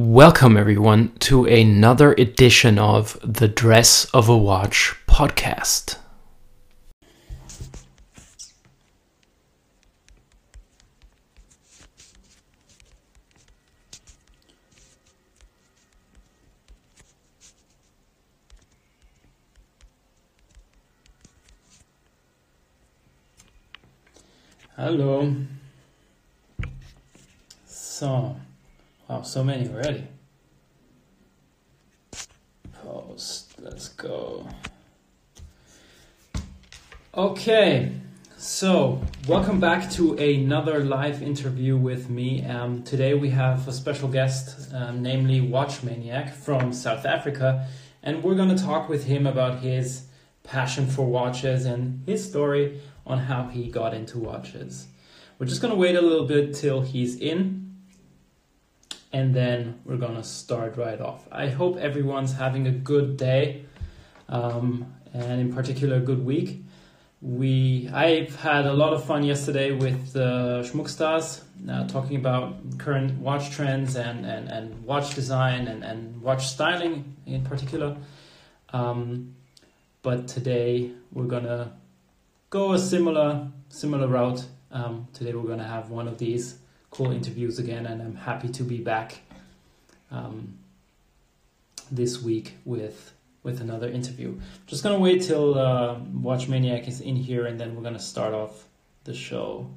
Welcome, everyone, to another edition of the Dress of a Watch podcast. Hello. So, wow, so many already. Post, let's go. Okay, so welcome back to another live interview with me. Um, today we have a special guest, um, namely Watch Maniac from South Africa, and we're going to talk with him about his passion for watches and his story on how he got into watches. We're just gonna wait a little bit till he's in and then we're gonna start right off. I hope everyone's having a good day um, and in particular a good week. We I've had a lot of fun yesterday with uh, Schmuckstars, uh, talking about current watch trends and, and, and watch design and, and watch styling in particular. Um, but today we're gonna go a similar similar route. Um, today we're to have one of these cool interviews again, and I'm happy to be back um, this week with with another interview. Just gonna wait till uh, Watch Maniac is in here, and then we're gonna start off the show.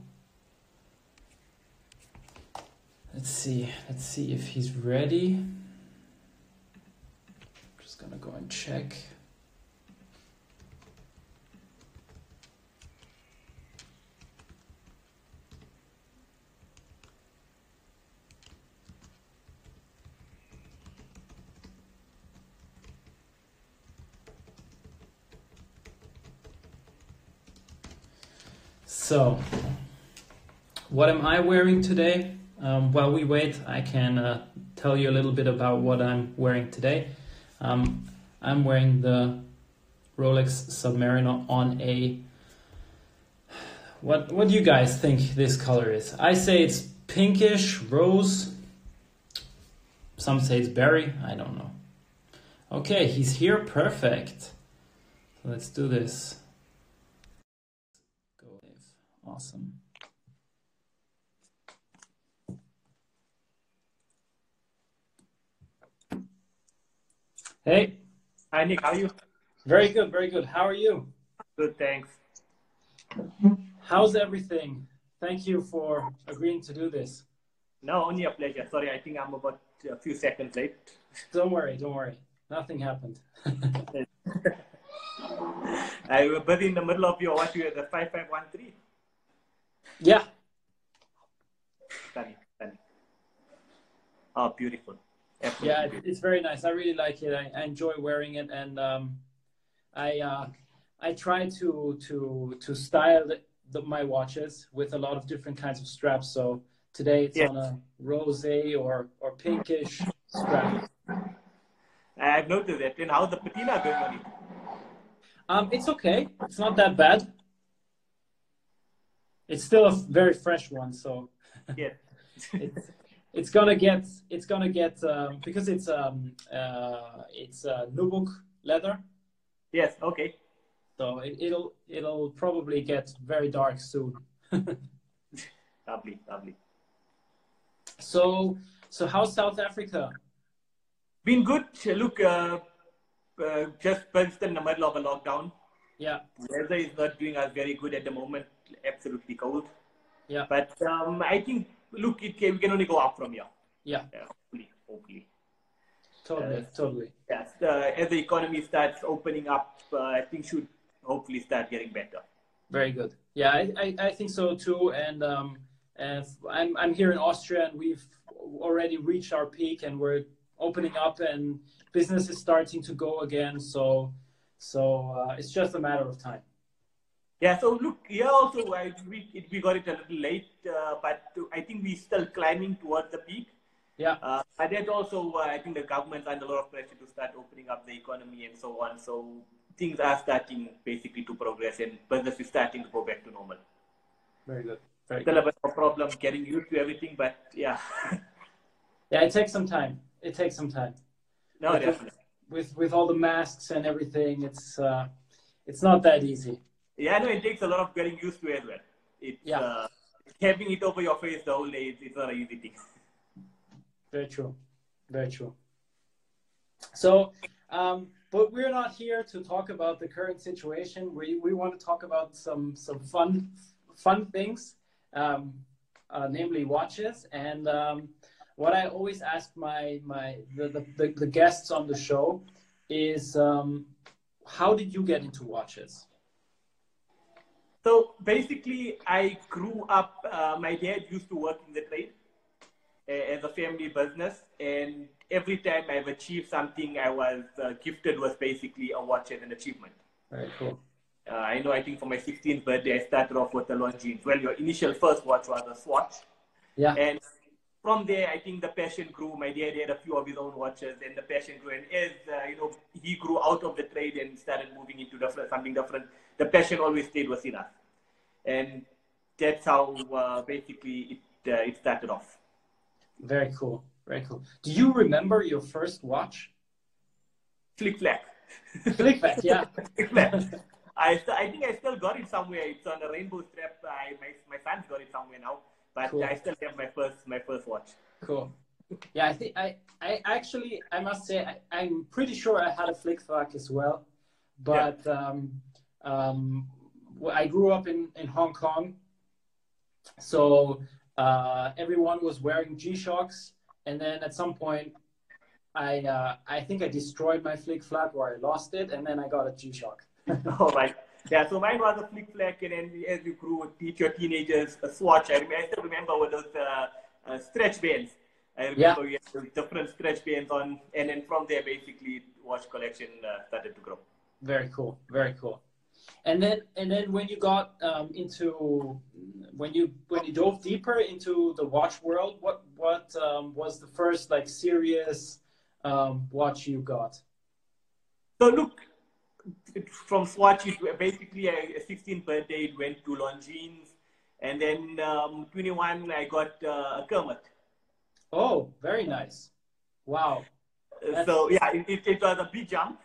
Let's see. Let's see if he's ready. Just gonna go and check. So, what am I wearing today? Um, while we wait, I can uh, tell you a little bit about what I'm wearing today. Um, I'm wearing the Rolex Submariner on a. What What do you guys think this color is? I say it's pinkish rose. Some say it's berry. I don't know. Okay, he's here. Perfect. Let's do this. Awesome. Hey. Hi, Nick. How are you? Very good, very good. How are you? Good, thanks. How's everything? Thank you for agreeing to do this. No, only a pleasure. Sorry, I think I'm about a few seconds late. Don't worry, don't worry. Nothing happened. I was busy in the middle of your what you the 5513. Yeah. Stunning, stunning. Oh, beautiful. Absolutely Yeah, beautiful. it's very nice. I really like it. I, I enjoy wearing it, and um, I uh, I try to to to style the, my watches with a lot of different kinds of straps. So today it's Yeah. on a rose or or pinkish strap. I've noticed that. And how's the patina going on it? Um, it's okay. It's not that bad. It's still a very fresh one, so Yes. it's it's gonna get it's gonna get um, because it's um uh it's uh, nubuk leather, yes, okay. so it, it'll it'll probably get very dark soon. Lovely, lovely. So so how's South Africa? Been good. Look, uh, uh, just still in the middle of a lockdown. Yeah, Weather is not doing us very good at the moment. Absolutely cold. yeah, But um, I think, look, it can, we can only go up from here. yeah, Yeah, hopefully, hopefully. totally, Yes. totally. Yes, uh, as the economy starts opening up, uh, I think should hopefully start getting better. Very good. Yeah, I, I, I think so too. And um, and I'm I'm here in Austria, and we've already reached our peak, and we're opening up, and business is starting to go again. So so uh, it's just a matter of time. Yeah, so look, here also I, we, it, we got it a little late, uh, but I think we're still climbing towards the peak. Yeah, Uh, but that also, uh, I think the government's under a lot of pressure to start opening up the economy and so on. So things are starting basically to progress and business is starting to go back to normal. very good. Very Still good. a bit of a problem getting used to everything, but yeah. Yeah, it takes some time. It takes some time. No, with, definitely. With with all the masks and everything, it's uh, it's not that easy. Yeah, no, it takes a lot of getting used to as well. It's Yeah. uh, having it over your face the whole day. It's, it's not an easy thing. Very true. Very true. So, um, but we're not here to talk about the current situation. We, we want to talk about some some fun fun things, um, uh, namely watches. And um, what I always ask my my the, the, the, the guests on the show is, um, how did you get into watches? So basically, I grew up. Uh, my dad used to work in the trade uh, as a family business, and every time I've achieved something, I was uh, gifted was basically a watch as an achievement. Very cool. Uh, I know. I think for my 16th birthday, I started off with the Longines. Well, your initial first watch was a Swatch, Yeah. and from there, I think the passion grew. My dad had a few of his own watches, and the passion grew. And as uh, you know, he grew out of the trade and started moving into different, something different. The passion always stayed within us, and that's how uh, basically it uh, it started off. Very cool. Very cool. Do you remember your first watch? Flick flack. Flick flack, yeah. Flick flack. I, I think I still got it somewhere. It's on a rainbow strap. I, my, my son's got it somewhere now, but Cool. I still have my first my first watch. Cool. Yeah, I think I, I actually, I must say, I, I'm pretty sure I had a flick flack as well, but um, um, I grew up in, in Hong Kong, so uh, everyone was wearing G Shocks, and then at some point, I uh, I think I destroyed my flick flack or I lost it, and then I got a G Shock. All right. Yeah, so mine was a flick flack, and then as you grew, teach your teenagers a swatch. I, remember, I still remember with those uh, uh, stretch bands. I remember we had different stretch bands on, and then from there, basically, watch collection uh, started to grow. Very cool. Very cool. And then and then when you got um, into when you when you dove deeper into the watch world, what what um, was the first like serious um, watch you got? So look, from Swatch, it, basically a, a 16th birthday, it went to Longines, and then um, 21, I got uh, a Kermit. Oh, very nice. Wow. Uh, So yeah, it, it, it was a big jump.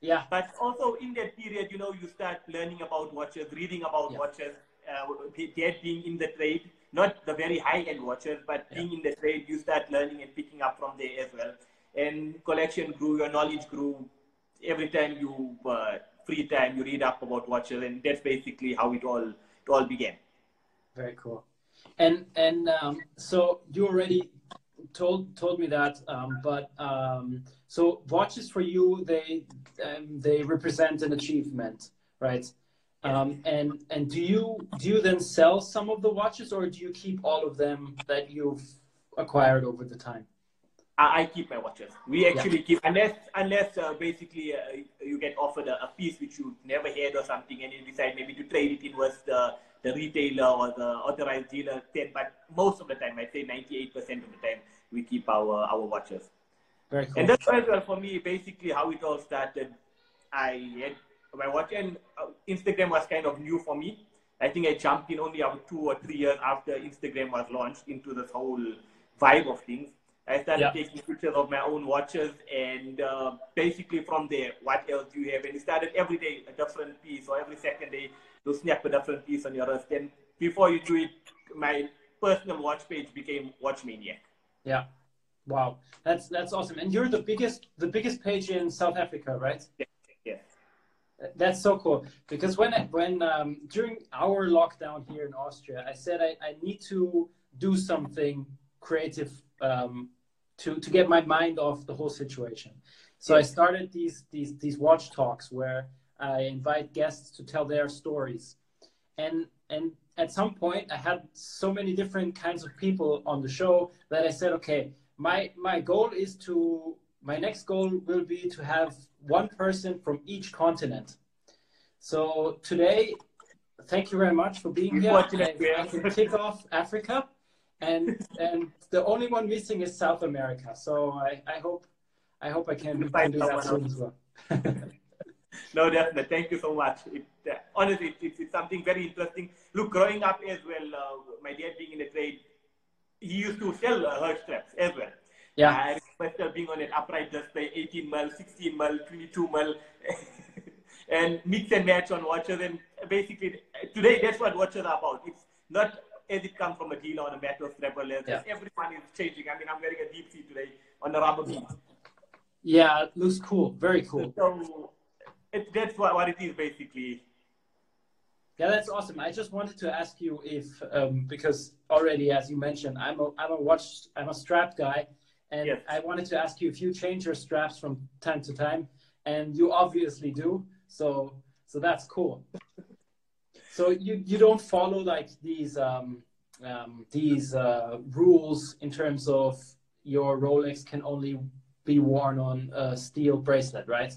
Yeah. But also in that period, you know, you start learning about watches, reading about Yeah. watches, uh, dad being in the trade, not the very high-end watches, but Yeah. being in the trade, you start learning and picking up from there as well. And collection grew, your knowledge grew. Every time you uh, free time, you read up about watches, and that's basically how it all it all began. Very cool. And and um, so you already told told me that, um, but um, so watches for you they um, they represent an achievement, right? Um, and and do you do you then sell some of the watches, or do you keep all of them that you've acquired over the time? I, I keep my watches. We actually keep unless unless uh, basically uh, you get offered a, a piece which you've never had or something, and you decide maybe to trade it in with the the retailer or the authorized dealer. Then, but most of the time, I'd say ninety eight percent of the time, we keep our our watches. Very cool. And that's why, well, for me, basically how it all started. I had my watch, and uh, Instagram was kind of new for me. I think I jumped in only about two or three years after Instagram was launched into this whole vibe of things. I started Yeah. taking pictures of my own watches, and uh, basically from there, what else do you have? And you started every day a different piece, or every second day to snap a different piece on your wrist. And before you do it, my personal watch page became Watch Maniac. Yeah. Wow. That's that's awesome. And you're the biggest the biggest page in South Africa, right? Yes. That's so cool because when I, when um, during our lockdown here in Austria, I said I, I need to do something creative um, to to get my mind off the whole situation. So I started these these these watch talks where I invite guests to tell their stories, and and at some point I had so many different kinds of people on the show that I said, okay, my my goal is to my next goal will be to have one person from each continent. So today, thank you very much for being here. Today, I, I can kick off Africa, and and the only one missing is South America. So I, I hope I hope I can, can find do that soon as well. No, definitely. Thank you so much. It, uh, honestly, it, it's, it's something very interesting. Look, growing up as well, uh, my dad being in the trade, he used to sell uh, Hirsch straps as well. Yeah. I but still being on an upright display, 18 mil, 16 mil, 22 mil, and mix and match on watches. And basically, today that's what watches are about. It's not as it comes from a dealer on a metal strap or leather. Yeah. Everyone is changing. I mean, I'm wearing a deep sea today on a Rubber B. Yeah, it looks cool. Very cool. So it, that's what, what it is basically. Yeah, that's awesome. I just wanted to ask you if, um, because already, as you mentioned, I'm a, I'm a watch, I'm a strap guy, and yes. I wanted to ask you if you change your straps from time to time, and you obviously do. So, so that's cool. So you you don't follow like these um, um, these uh, rules in terms of your Rolex can only be worn on a steel bracelet, right?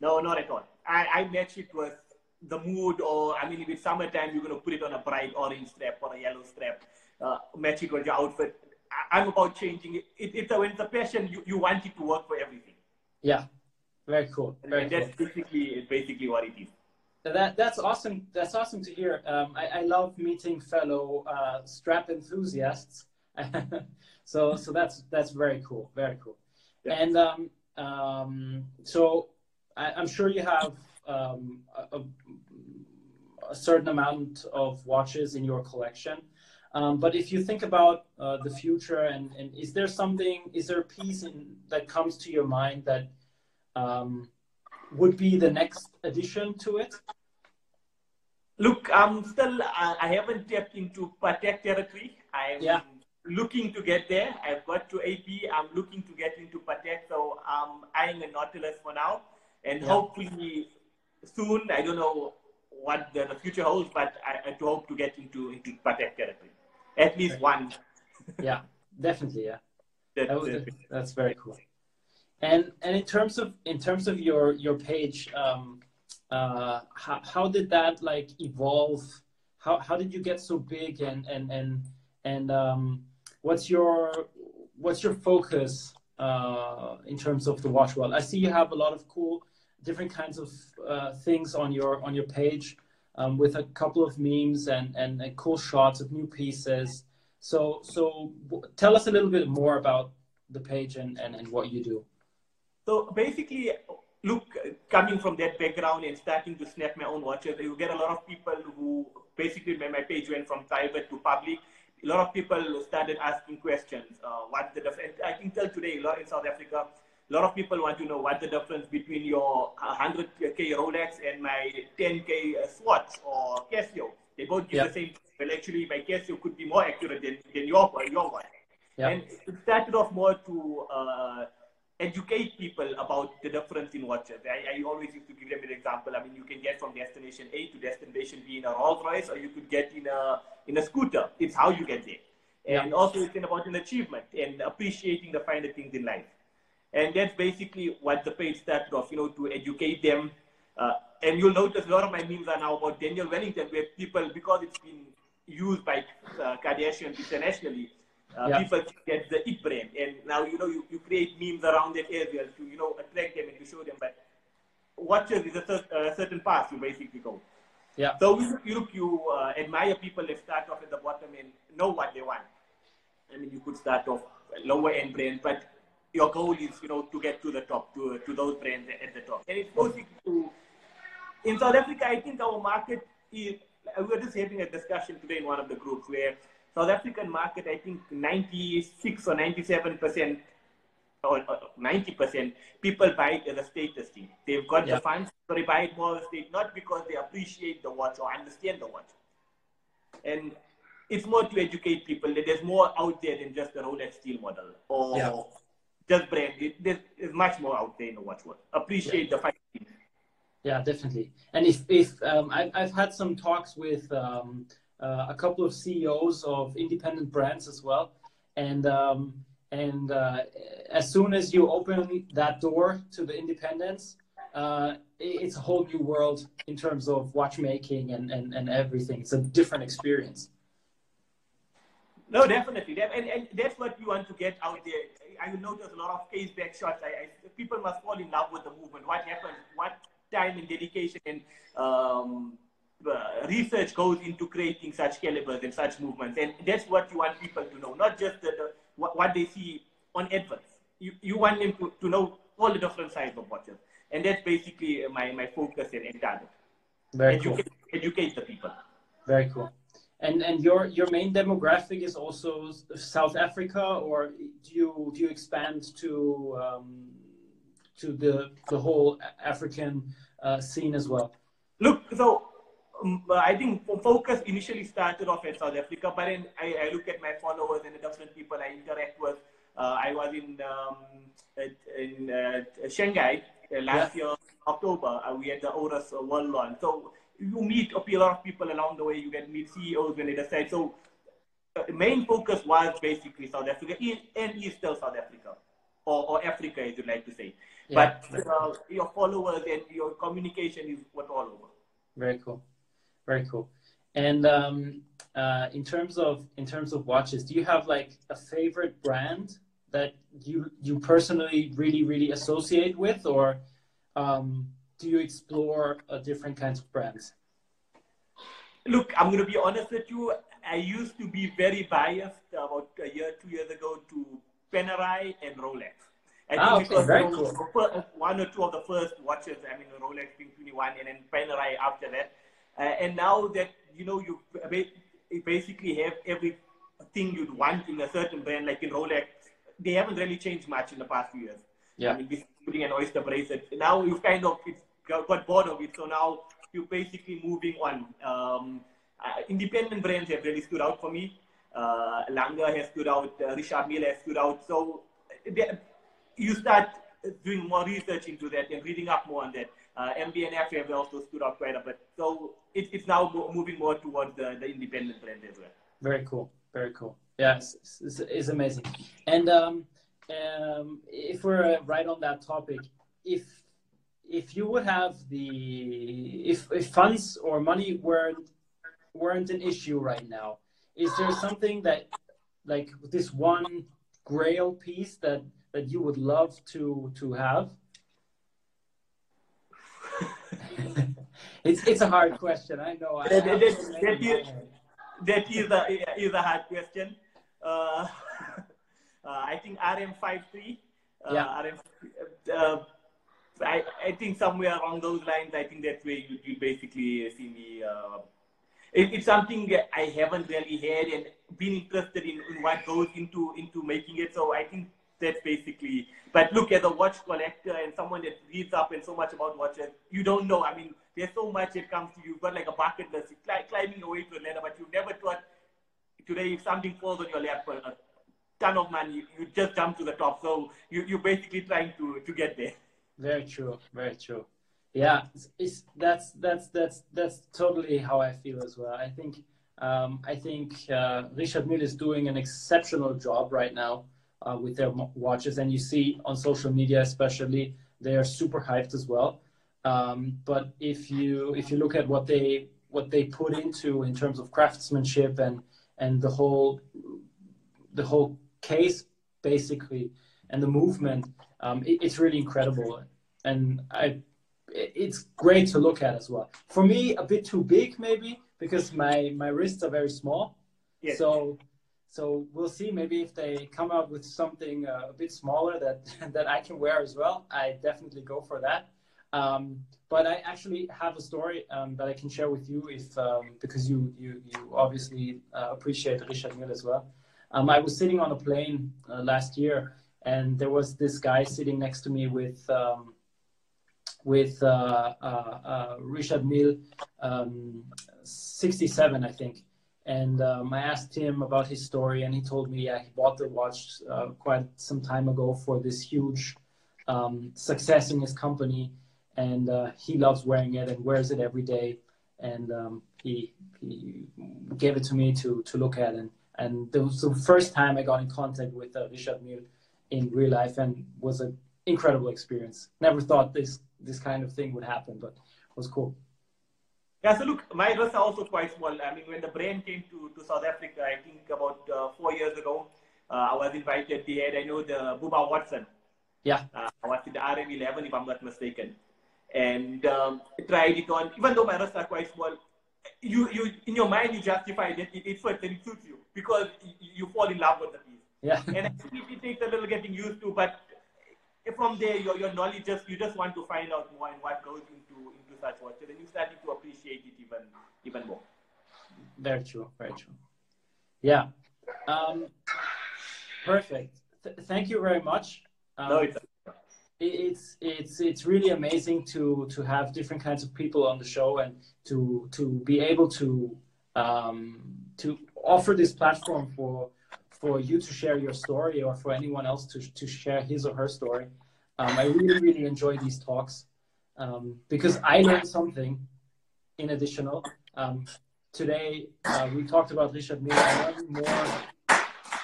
No, not at all. I, I match it with the mood, or I mean, if it's summertime, you're going to put it on a bright orange strap or a yellow strap, uh, match it with your outfit. I, am about changing it. it it's a, when it's a passion, you, you want it to work for everything. Yeah, very cool. Very and that's cool. basically basically what it is. That that's awesome. That's awesome to hear. Um, I, I love meeting fellow uh, strap enthusiasts. so so that's that's very cool. Very cool. Yeah. And um, um, so I, am sure you have um, a, a, certain amount of watches in your collection. Um, but if you think about uh, the future, and, and is there something, is there a piece in, that comes to your mind that um, would be the next addition to it? Look, I'm still, I haven't tapped into Patek territory. I'm yeah. looking to get there. I've got to AP. I'm looking to get into Patek. So I'm eyeing a Nautilus for now. And yeah. hopefully soon, I don't know what the, the future holds, but I, I hope to get into, into Patek territory. At least right. one. yeah, definitely. Yeah. That, that, that's very cool. And and in terms of in terms of your your page, um, uh, how how did that like evolve? How how did you get so big? And and and and um, what's your what's your focus uh, in terms of the watch world? I see you have a lot of cool different kinds of uh, things on your on your page um, with a couple of memes and, and, and cool shots of new pieces. So so tell us a little bit more about the page and, and, and what you do. So basically, look, coming from that background and starting to snap my own watches, you get a lot of people who basically when my page went from private to public. A lot of people started asking questions. Uh, what the difference? I can tell today, a lot in South Africa, a lot of people want to know what the difference between your 100k Rolex and my 10k Swatch or Casio. They both give the same. Well, actually, my Casio could be more accurate than, than your your one. And it started off more to uh, educate people about the difference in watches. I, I, always used to give them an example. I mean, you can get from destination A to destination B in a Rolls Royce, or you could get in a in a scooter. It's how you get there. And also, it's about an achievement and appreciating the finer things in life. And that's basically what the page started off, you know, to educate them. Uh, and you'll notice a lot of my memes are now about Daniel Wellington, where people, because it's been used by uh, Kardashians internationally, uh, yeah. people get the it brand. And now, you know, you, you create memes around that area to, you know, attract them and to show them that watches is a, a certain path you basically go. Yeah. So you, you look, you uh, admire people that start off at the bottom and know what they want. I mean, you could start off lower end brand, but your goal is, you know, to get to the top, to, to those brands at the top. And it's mostly to, in South Africa, I think our market is, we were just having a discussion today in one of the groups where South African market, I think 96 or 97% or 90% people buy it as a status thing. They've got yeah. the funds, so they buy it more as a state, not because they appreciate the watch or understand the watch. And it's more to educate people that there's more out there than just the Rolex steel model or yeah just brand. It, there's much more out there in the watch world. Appreciate yeah. the fight. Yeah, definitely. And if if um, I've I've had some talks with um, uh, a couple of CEOs of independent brands as well, and um, and uh, as soon as you open that door to the independence, uh, it's a whole new world in terms of watchmaking and, and, and everything. It's a different experience. No, definitely. And, and that's what you want to get out there. I notice a lot of case back shots. I, I, people must fall in love with the movement. What happens? What time and dedication and um, uh, research goes into creating such calibers and such movements. And that's what you want people to know, not just the, the what, what, they see on adverts. you, you want them to, to know all the different sides of watches. And that's basically my, my focus and, and target. Very educate, cool. educate the people. Very cool. And and your your main demographic is also South Africa, or do you do you expand to um, to the the whole African uh, scene as well? Look, so um, I think focus initially started off in South Africa, but then I, I look at my followers and the different people I interact with. Uh, I was in um, in uh, Shanghai uh, last yeah. year, October. Uh, we had the Oris World Launch. So you meet a lot of people along the way. You get meet CEOs when they decide. So the main focus was basically South Africa and is still South Africa, or, or Africa, as you like to say. Yeah. But uh, your followers and your communication is what all over. Very cool, very cool. And um, uh, in terms of in terms of watches, do you have like a favorite brand that you you personally really really associate with, or um, do you explore uh, different kinds of brands? Look, I'm going to be honest with you. I used to be very biased about a year, two years ago to Panerai and Rolex. I ah, think okay, very cool. one or two of the first watches, I mean, Rolex being 21 and then Panerai after that. Uh, and now that, you know, you basically have everything you'd want in a certain brand, like in Rolex, they haven't really changed much in the past few years. Yeah. I mean, including an oyster bracelet. Now you've kind of, it's got bored of it. So now you're basically moving on. Um, uh, independent brands have really stood out for me. Uh, Lange has stood out. Uh, Richard Mille has stood out. So they, you start doing more research into that and reading up more on that. Uh, MB&F have also stood out quite a bit. So it, it's now moving more towards the, the independent brand as well. Very cool. Very cool. Yeah, it's, it's, it's amazing. And um, um, if we're right on that topic, if if you would have the if, if funds or money weren't weren't an issue right now is there something that like this one grail piece that that you would love to to have it's it's a hard question i know that, that, that, is, that is a is a hard question uh, uh, i think rm53 uh, yeah. RM, uh, I, I think somewhere along those lines, I think that's where you, you basically see me. Uh, it, it's something I haven't really had and been interested in, in what goes into into making it. So I think that's basically. But look, as a watch collector and someone that reads up and so much about watches, you don't know. I mean, there's so much that comes to you. You've got like a bucket list, you're climbing away to a ladder, but you've never thought today if something falls on your lap, for a ton of money, you, you just jump to the top. So you, you're basically trying to, to get there. Very true. Very true. Yeah, it's, it's, that's that's that's that's totally how I feel as well. I think um, I think uh, Richard Mille is doing an exceptional job right now uh, with their watches, and you see on social media, especially, they are super hyped as well. Um, but if you if you look at what they what they put into in terms of craftsmanship and and the whole the whole case basically and the movement um, it, it's really incredible, and I it's great to look at as well. For me, a bit too big maybe because my my wrists are very small. So so we'll see. Maybe if they come out with something uh, a bit smaller that that I can wear as well, I definitely go for that. Um, but I actually have a story um, that I can share with you if um, because you you you obviously uh, appreciate Richard Mille as well. Um, I was sitting on a plane uh, last year and there was this guy sitting next to me with um, with uh, uh, uh Richard Mille, um, 67, I think. And um, I asked him about his story, and he told me, yeah, he bought the watch uh, quite some time ago for this huge um, success in his company, and uh, he loves wearing it and wears it every day. And um, he he gave it to me to to look at, and and it was the first time I got in contact with Richard Mille in real life and was an incredible experience. Never thought this this kind of thing would happen, but it was cool. Yeah, so look, my wrists are also quite small. I mean, when the brand came to, to South Africa, I think about uh, four years ago, uh, I was invited. They had, I know, the Bubba Watson. Yeah. Uh, I was in the RM11, if I'm not mistaken. And um, tried it on, even though my wrists are quite small, you, you in your mind, you justify that it, it fits and it suits you because you, you fall in love with the piece. Yeah. and it, it takes a little getting used to, but from there, your, your knowledge just you just want to find out more and what goes into into such watches, and you starting to appreciate it even even more. Very true. Very true. Yeah. Um, perfect. Th- thank you very much. Um, no, it's, it's it's it's really amazing to to have different kinds of people on the show and to to be able to um, to offer this platform for for you to share your story or for anyone else to to share his or her story. Um, I really really enjoy these talks um, because I learned something in additional. Um, today uh, we talked about Richard Mille. I learned more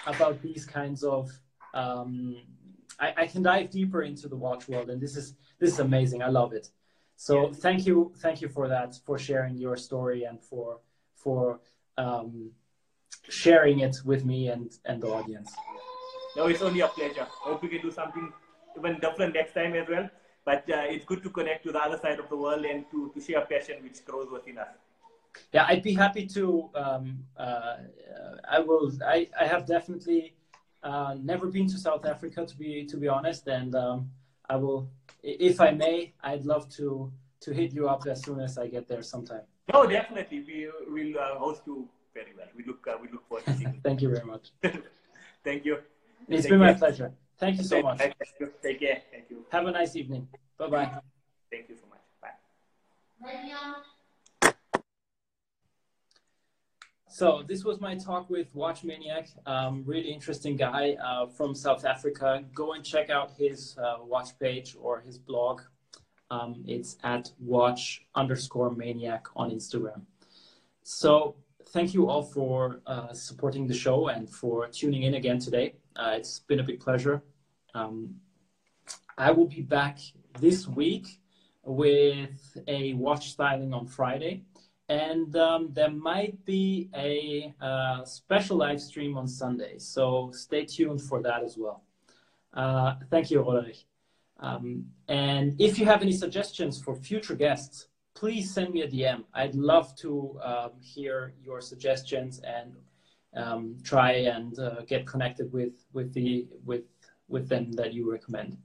about these kinds of um, I, I, can dive deeper into the watch world, and this is this is amazing. I love it. So thank you, thank you for that, for sharing your story and for for um, sharing it with me and and the audience. No, it's only a pleasure. I hope we can do something even different next time as well. But uh, it's good to connect to the other side of the world and to, to share passion which grows within us. Yeah, I'd be happy to. Um, uh, I will. I, I have definitely uh, never been to South Africa to be to be honest, and um, I will, if I may, I'd love to to hit you up as soon as I get there sometime. No, definitely, we will uh, host you very well. We look uh, we look forward to seeing. Thank you very much. Thank you. It's Take been care. my pleasure. Thank you so much. You. Take care. Thank you. Have a nice evening. Bye bye. Thank you so much. Bye. So this was my talk with Watch Maniac, um, really interesting guy uh, from South Africa. Go and check out his uh, watch page or his blog. Um, it's at watch underscore maniac on Instagram. So thank you all for uh, supporting the show and for tuning in again today. Uh, it's been a big pleasure. Um, I will be back this week with a watch styling on Friday and um, there might be a uh, special live stream on Sunday. So stay tuned for that as well. Uh, thank you, Roderich. Um, and if you have any suggestions for future guests, please send me a DM. I'd love to um, hear your suggestions and um, try and uh, get connected with with the with with them that you recommend.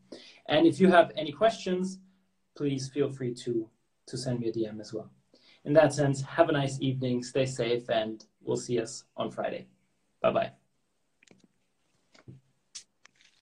And if you have any questions, please feel free to to send me a DM as well in that sense, have a nice evening, stay safe, and we'll see us on Friday. Bye bye.